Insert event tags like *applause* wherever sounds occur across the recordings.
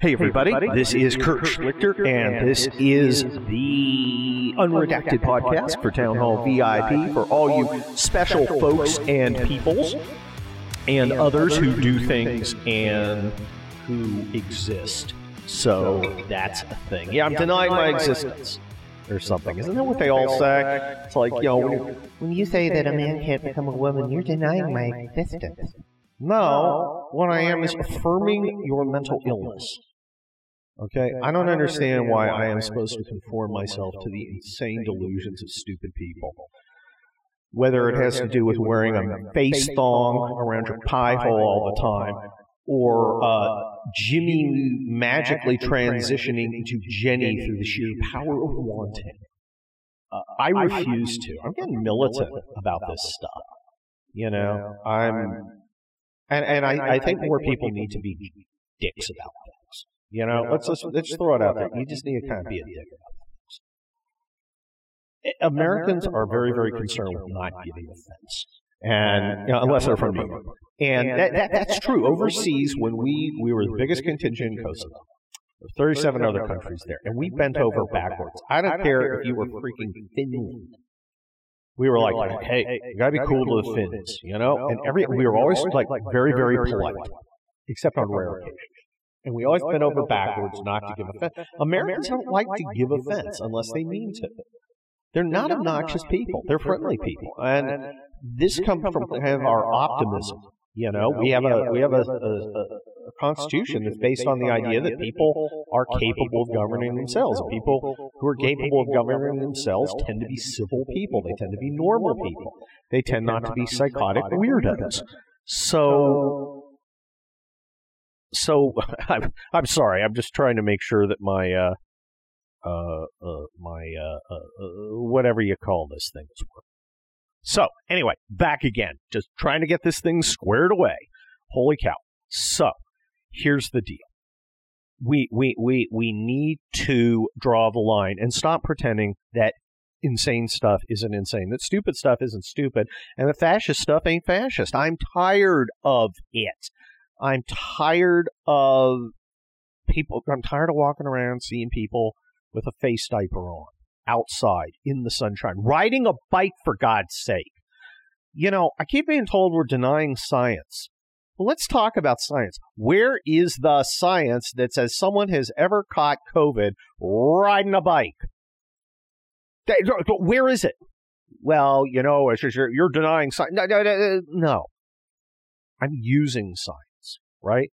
Hey everybody, this is Kurt Schlichter, and this is the Unredacted podcast for Townhall VIP for all you special folks and peoples and others who do things and who exist. So that's a thing. Yeah, I'm denying my existence or something. Isn't that what they all say? It's like, you know, when you- When you say that a man can't become a woman, you're denying my existence. No, what I am is affirming your mental illness. Okay? I don't understand why I am supposed to conform myself to the insane delusions of stupid people. Whether it has to do with wearing a face thong around your pie hole all the time, or uh, Jimmy magically transitioning into Jenny through the sheer power of wanting. Uh, I refuse to. I'm getting militant about this stuff. You know, I'm and and I, I think more people need to be dicks about things. You know, let's let's let's throw it out there. You just need to kind of be a dick about things. Americans are very very concerned with not giving offense, and you know, unless they're from New York, and that, that that's true. *laughs* Overseas, when we we were the biggest contingent in Kosovo. There were 37 other countries there, and we bent over backwards. I don't care if you were freaking Finland we were like, hey, you gotta be cool to the Finns, you know? And every we were always like very, very polite, except on rare occasions. And we always bent over backwards not to give offense. Americans don't like to give offense unless they mean to. They're not obnoxious people. They're friendly people. And this comes from kind of our optimism. You know, we have a we have a, a, a constitution that's based on the idea that people are capable of governing themselves. People who are capable of governing themselves tend to be civil people. They tend to be normal people. They tend not to be psychotic weirdos. So, so *laughs* I'm, I'm sorry. I'm just trying to make sure that my uh, uh, uh my uh, uh, uh, whatever you call this thing is working. So, anyway, back again. Just trying to get this thing squared away. Holy cow. So, here's the deal. We, we, we, we need to draw the line and stop pretending that insane stuff isn't insane, that stupid stuff isn't stupid, and the fascist stuff ain't fascist. I'm tired of it. I'm tired of people, I'm tired of walking around seeing people with a face diaper on outside in the sunshine, riding a bike for God's sake. You know, I keep being told we're denying science. Well, let's talk about science. Where is the science that says someone has ever caught COVID riding a bike? Where is it? Well, you know, you're denying science. No, no, no, no. I'm using science, right?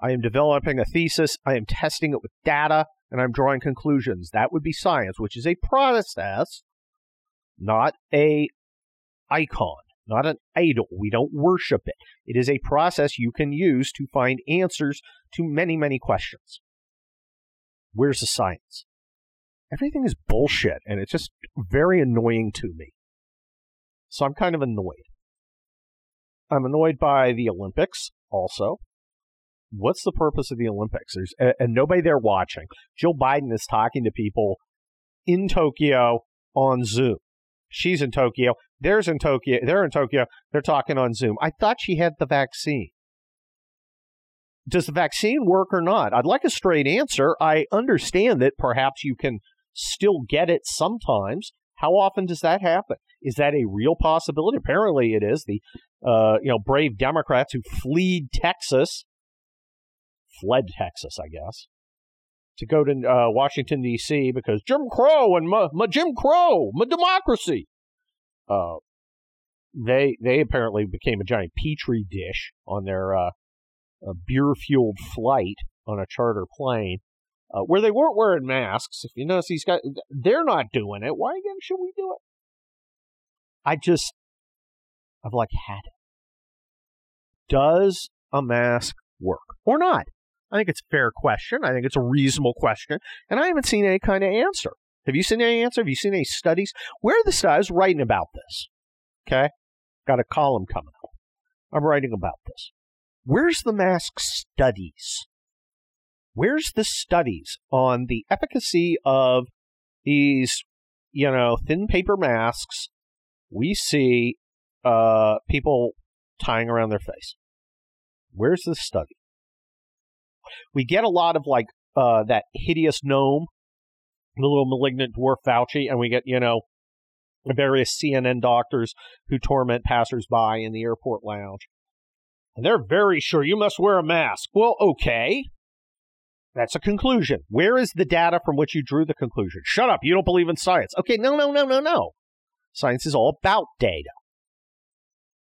I am developing a thesis. I am testing it with data and I'm drawing conclusions. That would be science, which is a process, not a icon, not an idol. We don't worship it. It is a process you can use to find answers to many, many questions. Where's the science? Everything is bullshit, and it's just very annoying to me. So I'm kind of annoyed. I'm annoyed by the Olympics also what's the purpose of the Olympics? There's and, and nobody there watching. Jill Biden is talking to people in Tokyo on Zoom. She's in Tokyo. There's in Tokyo. They're in Tokyo. They're talking on Zoom. I thought she had the vaccine. Does the vaccine work or not? I'd like a straight answer. I understand that perhaps you can still get it sometimes. How often does that happen? Is that a real possibility? Apparently, it is. The uh, you know brave Democrats who fled Texas fled Texas, I guess, to go to uh, Washington D.C. because Jim Crow and my, my Jim Crow, my democracy. Uh, they they apparently became a giant petri dish on their uh, beer fueled flight on a charter plane, uh, where they weren't wearing masks. If you notice, these guys they're not doing it. Why again should we do it? I just I've like had it. Does a mask work or not? I think it's a fair question. I think it's a reasonable question. And I haven't seen any kind of answer. Have you seen any answer? Have you seen any studies? Where are the studies writing about this? Okay. Got a column coming up. I'm writing about this. Where's the mask studies? Where's the studies on the efficacy of these, you know, thin paper masks we see uh, people tying around their face? Where's the study? We get a lot of like uh, that hideous gnome, the little malignant dwarf Fauci, and we get you know various CNN doctors who torment passersby in the airport lounge. And they're very sure you must wear a mask. Well, okay. That's a conclusion. Where is the data from which you drew the conclusion? Shut up. You don't believe in science. Okay, no, no, no, no, no. Science is all about data.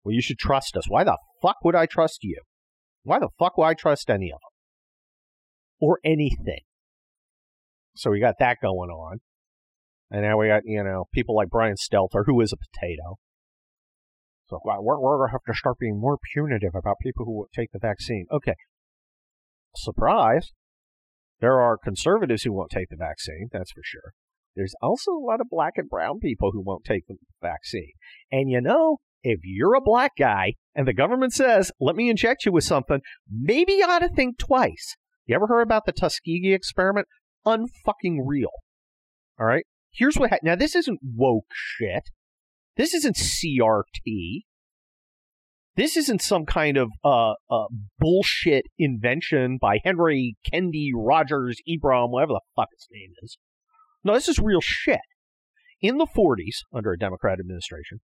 Well, you should trust us. Why the fuck would I trust you? Why the fuck would I trust any of them? Or anything. So we got that going on. And now we got, you know, people like Brian Stelter, who is a potato. So we're, we're going to have to start being more punitive about people who take the vaccine. Okay. Surprise. There are conservatives who won't take the vaccine, that's for sure. There's also a lot of black and brown people who won't take the vaccine. And you know, if you're a black guy and the government says, let me inject you with something, maybe you ought to think twice. You ever heard about the Tuskegee experiment? Unfucking real. All right? Here's what happened. now this isn't woke shit. This isn't CRT. This isn't some kind of uh, uh, bullshit invention by Henry Kendi Rogers Ibram, whatever the fuck his name is. No, this is real shit. In the 40s, under a Democrat administration,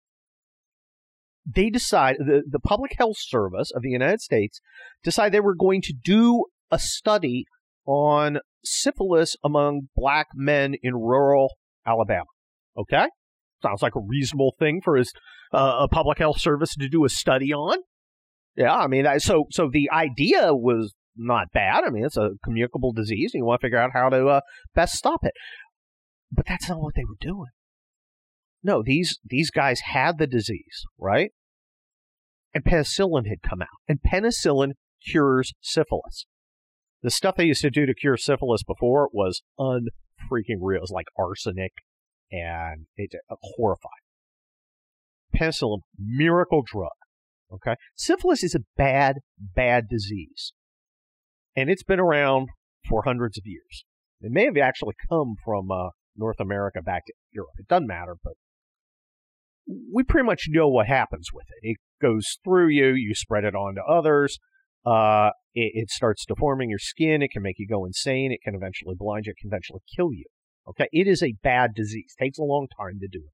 they decide the, the Public Health Service of the United States decide they were going to do a study on syphilis among black men in rural Alabama. Okay? Sounds like a reasonable thing for his uh, a public health service to do a study on. Yeah, I mean, so so the idea was not bad. I mean, it's a communicable disease, and you want to figure out how to uh, best stop it. But that's not what they were doing. No, these these guys had the disease, right? And penicillin had come out, and penicillin cures syphilis. The stuff they used to do to cure syphilis before was unfreaking real. It was like arsenic and it's horrifying. Penicillin, miracle drug. Okay, syphilis is a bad, bad disease, and it's been around for hundreds of years. It may have actually come from uh, North America back to Europe. It doesn't matter, but we pretty much know what happens with it. It goes through you, you spread it on to others. Uh, it, it starts deforming your skin. It can make you go insane. It can eventually blind you. It can eventually kill you. Okay, it is a bad disease. Takes a long time to do it.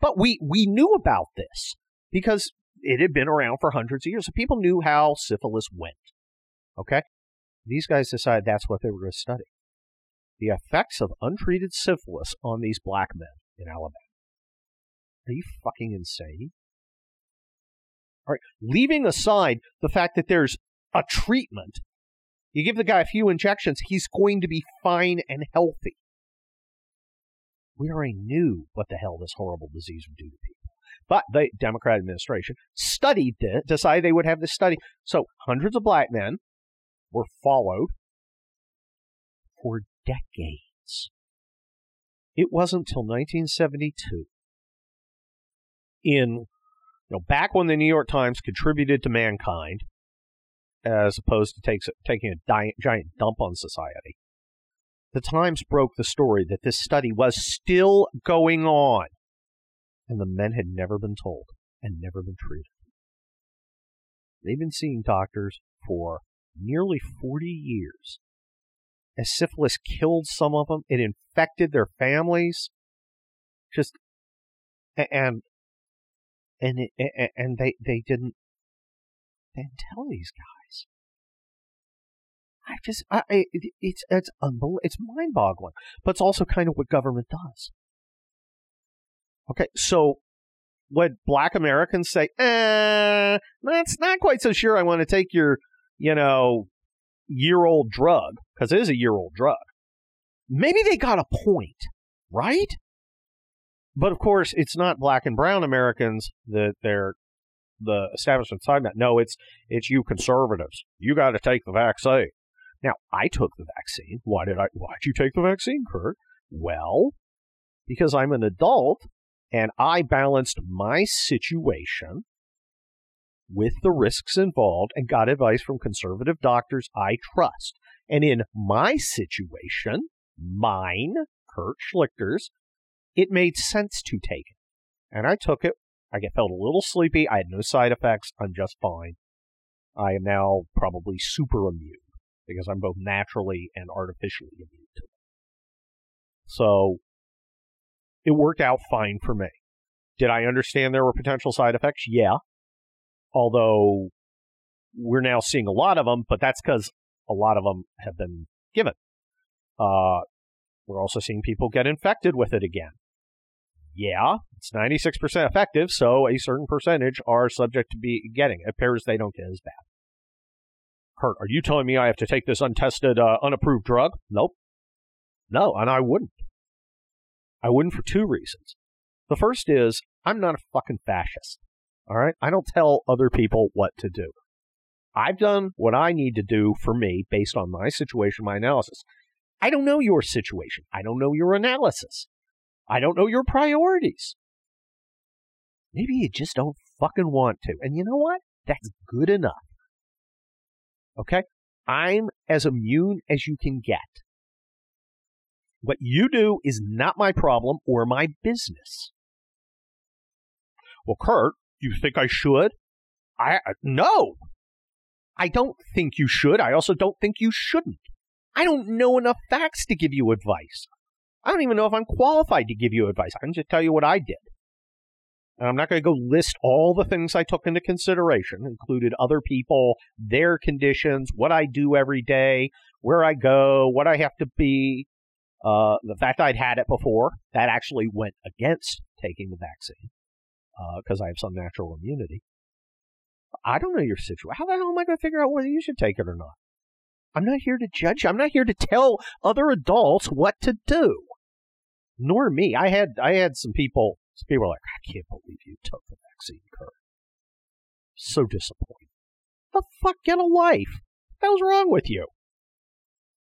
But we we knew about this because it had been around for hundreds of years. So people knew how syphilis went. Okay? These guys decided that's what they were going to study. The effects of untreated syphilis on these black men in Alabama. Are you fucking insane? All right, leaving aside the fact that there's a treatment, you give the guy a few injections, he's going to be fine and healthy we already knew what the hell this horrible disease would do to people. But the Democrat administration studied it, decided they would have this study. So hundreds of black men were followed for decades. It wasn't until 1972, in you know, back when the New York Times contributed to mankind, as opposed to takes, taking a giant dump on society, the Times broke the story that this study was still going on, and the men had never been told and never been treated. They've been seeing doctors for nearly 40 years. As syphilis killed some of them, it infected their families. Just and and it, and they they didn't didn't tell these guys. I just, I, it, it's, it's unbelievable. It's mind boggling, but it's also kind of what government does. Okay, so would black Americans say, eh, that's not quite so sure I want to take your, you know, year old drug, because it is a year old drug. Maybe they got a point, right? But of course, it's not black and brown Americans that they're the establishment side that. No, it's it's you conservatives. You got to take the vaccine. Now, I took the vaccine. Why did I? Why'd you take the vaccine, Kurt? Well, because I'm an adult and I balanced my situation with the risks involved and got advice from conservative doctors I trust. And in my situation, mine, Kurt Schlichter's, it made sense to take it. And I took it. I felt a little sleepy. I had no side effects. I'm just fine. I am now probably super immune because I'm both naturally and artificially immune to it. So it worked out fine for me. Did I understand there were potential side effects? Yeah. Although we're now seeing a lot of them, but that's because a lot of them have been given. Uh, we're also seeing people get infected with it again. Yeah, it's 96% effective, so a certain percentage are subject to be getting it. appears they don't get as bad. Kurt, are you telling me I have to take this untested, uh, unapproved drug? Nope. No, and I wouldn't. I wouldn't for two reasons. The first is I'm not a fucking fascist. All right? I don't tell other people what to do. I've done what I need to do for me based on my situation, my analysis. I don't know your situation. I don't know your analysis. I don't know your priorities. Maybe you just don't fucking want to. And you know what? That's good enough. Okay? I'm as immune as you can get. What you do is not my problem or my business. Well, Kurt, you think I should? I uh, no. I don't think you should. I also don't think you shouldn't. I don't know enough facts to give you advice. I don't even know if I'm qualified to give you advice. I can just tell you what I did. And I'm not going to go list all the things I took into consideration, included other people, their conditions, what I do every day, where I go, what I have to be. Uh, the fact I'd had it before, that actually went against taking the vaccine because uh, I have some natural immunity. I don't know your situation. How the hell am I going to figure out whether you should take it or not? I'm not here to judge. I'm not here to tell other adults what to do. Nor me. I had I had some people some people were like, I can't believe you took the vaccine, Kurt. So disappointed. The fuck, get a life. What was wrong with you?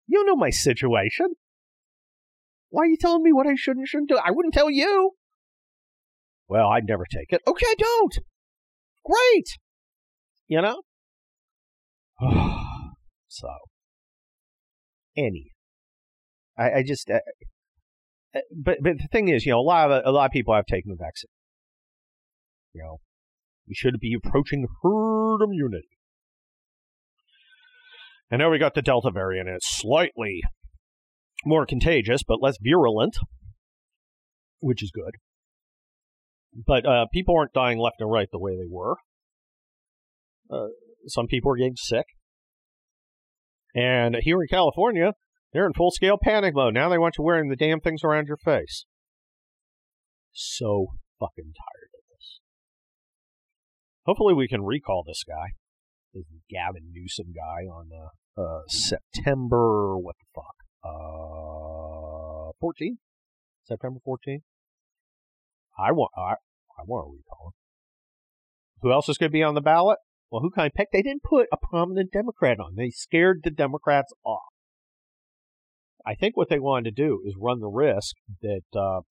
You know my situation. Why are you telling me what I should and shouldn't do? I wouldn't tell you. Well, I'd never take it. Okay, don't. Great. You know? *sighs* so, any. I, I just, but but the thing is, you know, a lot of a lot of people have taken the vaccine. You know, we should be approaching herd immunity. And now we got the Delta variant, and it's slightly more contagious, but less virulent, which is good. But uh, people aren't dying left and right the way they were. Uh, some people are getting sick. And here in California, they're in full scale panic mode. Now they want you wearing the damn things around your face. So fucking tired of this. Hopefully we can recall this guy. This Gavin Newsom guy on uh, uh, September, what the fuck? Uh, 14? September 14? I want, I, I want to recall him. Who else is going to be on the ballot? Well, who kind of picked? They didn't put a prominent Democrat on. They scared the Democrats off. I think what they wanted to do is run the risk that uh,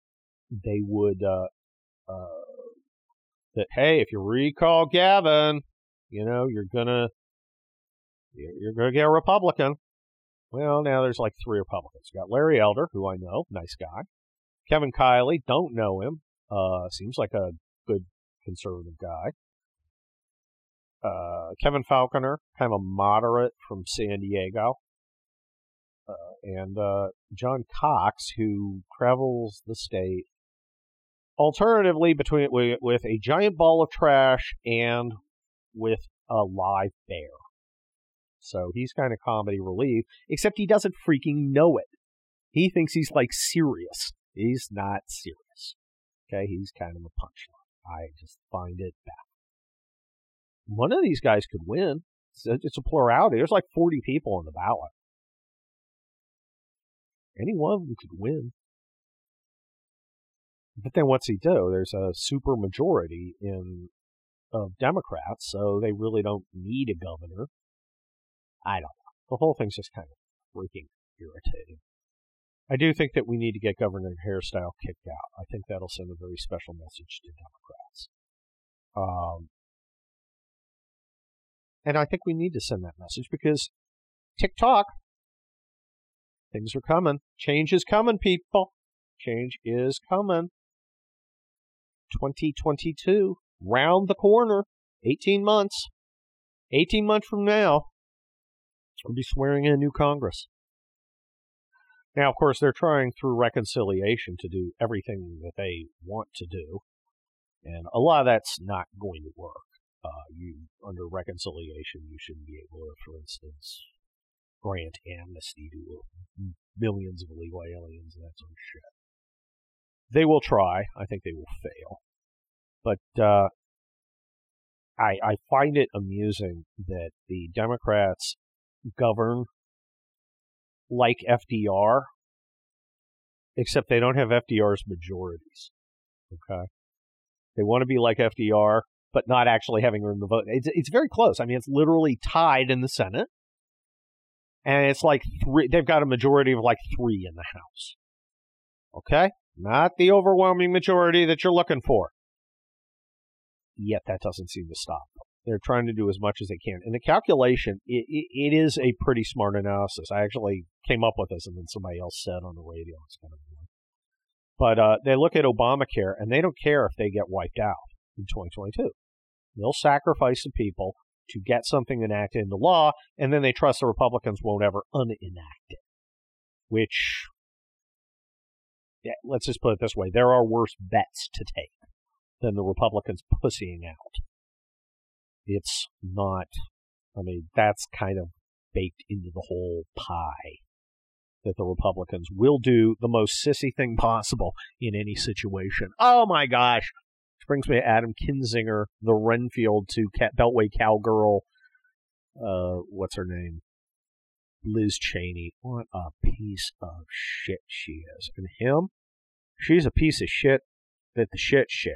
they would uh, uh, that hey, if you recall Gavin, you know you're gonna you're gonna get a Republican. Well, now there's like three Republicans. You got Larry Elder, who I know, nice guy. Kevin Kiley, don't know him. Uh, seems like a good conservative guy. Uh, Kevin Faulconer, kind of a moderate from San Diego and uh, John Cox, who travels the state alternatively between with, a giant ball of trash and with a live bear. So he's kind of comedy relief, except he doesn't freaking know it. He thinks he's like serious. He's not serious. Okay, he's kind of a punchline. I just find it bad. One of these guys could win. It's a plurality. There's like 40 people on the ballot. Any one of them could win. But then what's he do? There's a super majority in of Democrats, so they really don't need a governor. I don't know. The whole thing's just kind of freaking irritating. I do think that we need to get Governor Hairstyle kicked out. I think that'll send a very special message to Democrats. Um, and I think we need to send that message because tick tock Things are coming. Change is coming, people. Change is coming. 2022, round the corner. 18 months. 18 months from now. We'll be swearing in a new Congress. Now, of course, they're trying through reconciliation to do everything that they want to do, and a lot of that's not going to work. Uh, you under reconciliation, you shouldn't be able to, for instance, grant amnesty to millions of illegal aliens and that sort of shit. They will try. I think they will fail. But uh, I, I find it amusing that the Democrats govern like FDR, except they don't have FDR's majorities. Okay. They want to be like FDR, but not actually having room to vote. It's, it's very close. I mean, it's literally tied in the Senate. And it's like three, they've got a majority of like three in the House. Okay? Not the overwhelming majority that you're looking for. Yet that doesn't seem to stop. They're trying to do as much as they can. And the calculation, it, it, it is a pretty smart analysis. I actually came up with this and then somebody else said on the radio. It's kind of weird. But uh, they look at Obamacare and they don't care if they get wiped out in 2022. They'll sacrifice some people to get something enacted into law, and then they trust the Republicans won't ever unenact it. Which, yeah, let's just put it this way there are worse bets to take than the Republicans pussying out. It's not, I mean, that's kind of baked into the whole pie that the Republicans will do the most sissy thing possible in any situation. Oh my gosh. Brings me to Adam Kinzinger, the Renfield to Beltway Cowgirl. Uh, what's her name? Liz Cheney. What a piece of shit she is. And him, she's a piece of shit that the shit shit.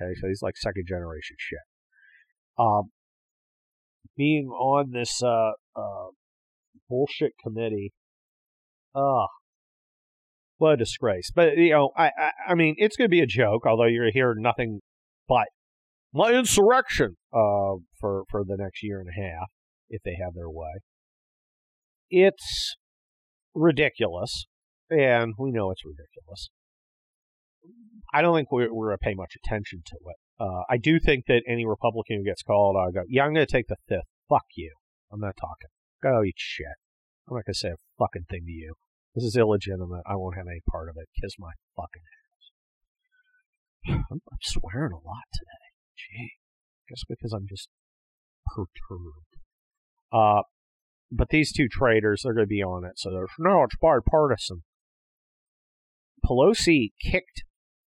Okay, so he's like second generation shit. Um, being on this uh, uh, bullshit committee, ah, what a disgrace. But you know, I, I, I mean, it's going to be a joke. Although you're hear nothing but my insurrection uh, for for the next year and a half if they have their way. It's ridiculous, and we know it's ridiculous. I don't think we're, we're going to pay much attention to it. Uh, I do think that any Republican who gets called, I go, yeah, I'm going to take the fifth. Fuck you. I'm not talking. Go eat shit. I'm not going to say a fucking thing to you. This is illegitimate. I won't have any part of it. Kiss my fucking ass. *sighs* I'm, I'm swearing a lot today. Gee. Just because I'm just perturbed. Uh, but these two traitors, they're going to be on it. So there's no, it's bipartisan. Pelosi kicked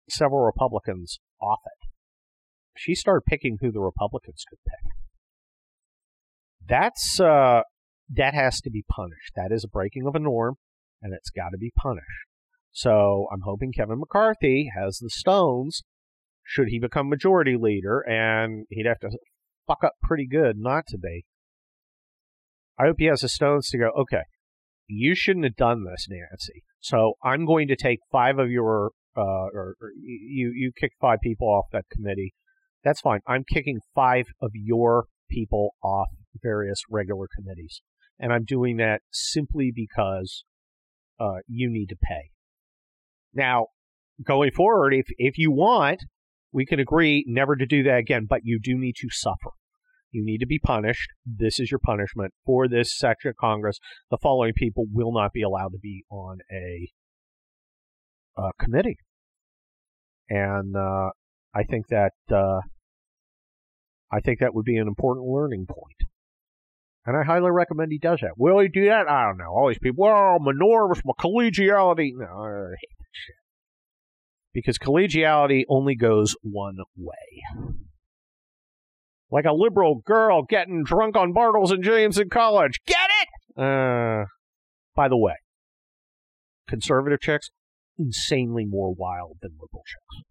several Republicans off it. She started picking who the Republicans could pick. That's uh, that has to be punished. That is a breaking of a norm, and it's got to be punished. So I'm hoping Kevin McCarthy has the stones should he become majority leader, and he'd have to fuck up pretty good not to be. I hope he has the stones to go, okay, you shouldn't have done this, Nancy. So I'm going to take five of your uh, or, or you you kick five people off that committee. That's fine. I'm kicking five of your people off various regular committees, and I'm doing that simply because uh, you need to pay. Now, going forward, if if you want, we can agree never to do that again, but you do need to suffer. You need to be punished. This is your punishment for this section of Congress. The following people will not be allowed to be on a uh, committee. And uh, I think that uh, I think that would be an important learning point. And I highly recommend he does that. Will he do that? I don't know. All these people, well, I'm enormous, my collegiality. No, I hate that shit. Because collegiality only goes one way. Like a liberal girl getting drunk on Bartles and Jaymes in college. Get it? Uh, by the way, conservative chicks, insanely more wild than liberal chicks.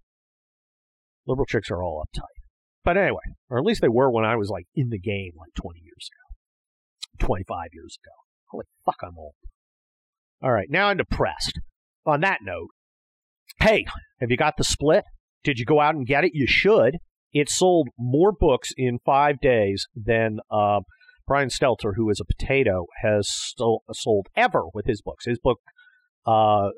Liberal chicks are all uptight. But anyway, or at least they were when I was like in the game like 20 years ago, 25 years ago. Holy fuck, I'm old. All right, now I'm depressed. On that note, hey, have you got the split? Did you go out and get it? You should. It sold more books in five days than uh, Brian Stelter, who is a potato, has sold ever with his books. His book, uh,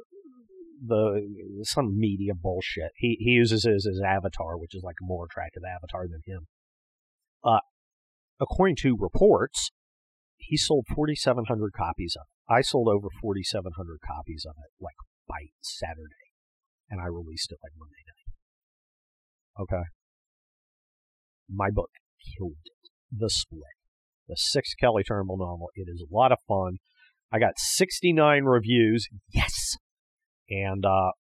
the some media bullshit. He he uses his his avatar, which is like a more attractive avatar than him. Uh, according to reports, he sold 4,700 copies of it. I sold over 4,700 copies of it like by Saturday, and I released it like Monday night. Okay. My book killed it. The Split, the sixth Kelly Turnbull novel. It is a lot of fun. I got 69 reviews. Yes. And uh,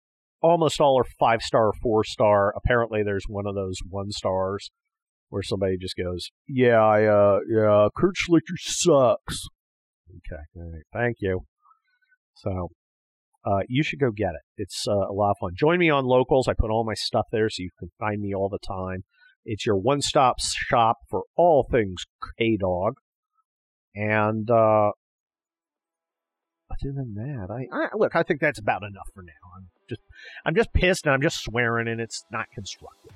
almost all are five star, four star. Apparently, there's one of those one stars where somebody just goes, "Yeah, I, uh, yeah, Kurt Schlichter sucks." Okay, thank you. So, uh, you should go get it. It's uh, a lot of fun. Join me on Locals. I put all my stuff there, so you can find me all the time. It's your one-stop shop for all things K Dog. And uh, other than that, I, I look. I think that's about enough for now. I'm just, I'm just pissed, and I'm just swearing, and it's not constructive.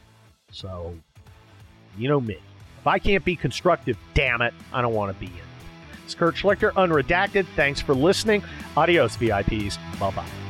So, you know me. If I can't be constructive, damn it, I don't want to be in. It's Kurt Schlichter, unredacted. Thanks for listening. Adios, VIPs. Bye bye.